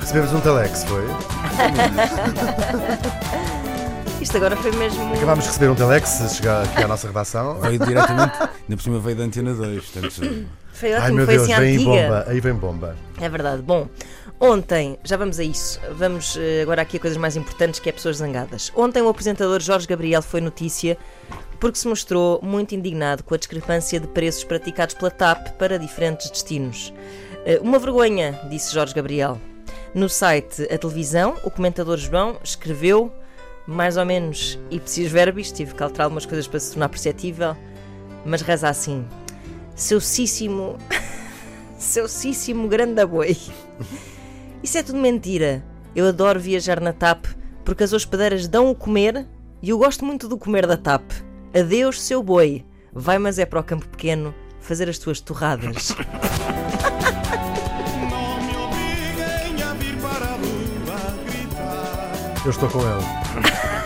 Recebemos um telex, foi? Isto agora foi mesmo. Acabámos de receber um telex, chegar aqui à nossa redação. Veio diretamente, ainda por cima veio da Antena 2. Portanto, Foi ótimo, Ai meu foi Deus, assim vem aí antiga. bomba, aí vem bomba. É verdade. Bom, ontem, já vamos a isso. Vamos eh, agora aqui a coisas mais importantes que é pessoas zangadas. Ontem o apresentador Jorge Gabriel foi notícia porque se mostrou muito indignado com a discrepância de preços praticados pela TAP para diferentes destinos. Eh, Uma vergonha, disse Jorge Gabriel. No site A Televisão, o comentador João escreveu, mais ou menos ipsis verbis, tive que alterar algumas coisas para se tornar perceptível, mas reza assim: Seucíssimo Seucíssimo grande boi. Isso é tudo mentira. Eu adoro viajar na TAP porque as hospedeiras dão o comer e eu gosto muito do comer da TAP. Adeus, seu boi. Vai, mas é para o campo pequeno fazer as tuas torradas. Eu estou com ele.